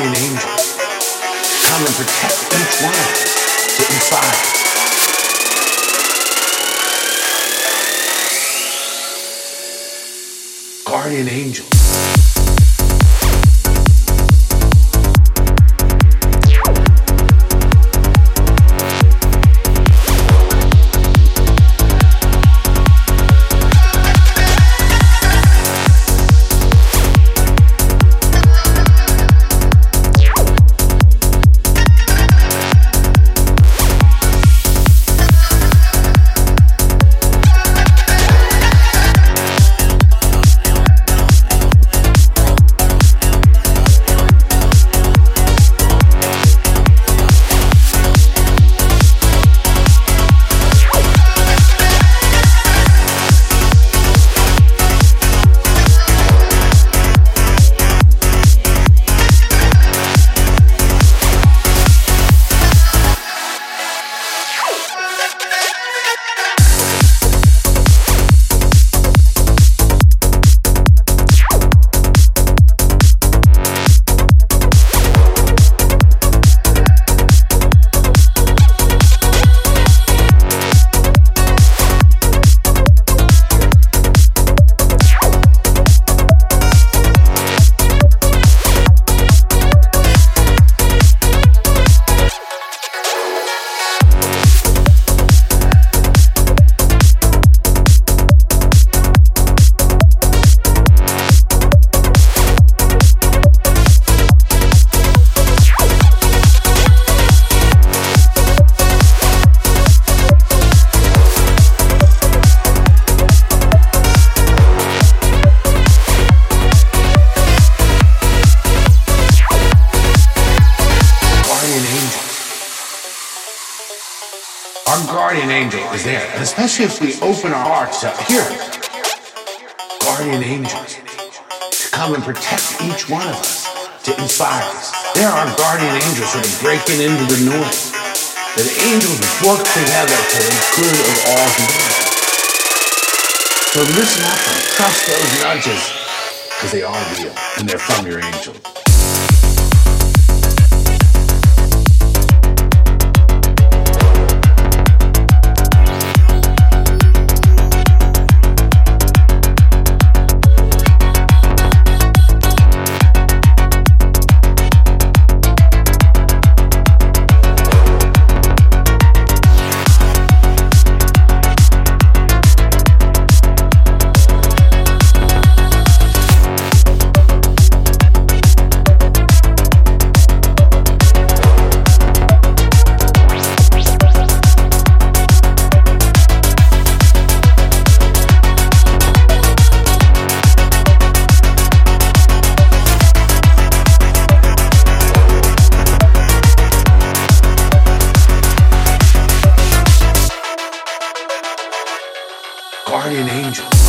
guardian angels come and protect each one to inspire. Guardian angels. Our guardian angel is there, and especially if we open our hearts uh, to hear it. Guardian angels to come and protect each one of us, to inspire us. There are guardian angels that are breaking into the noise. That angels work together for the good of all humanity. So listen up and trust those nudges, because they are real and they're from your angel. Guardian angel.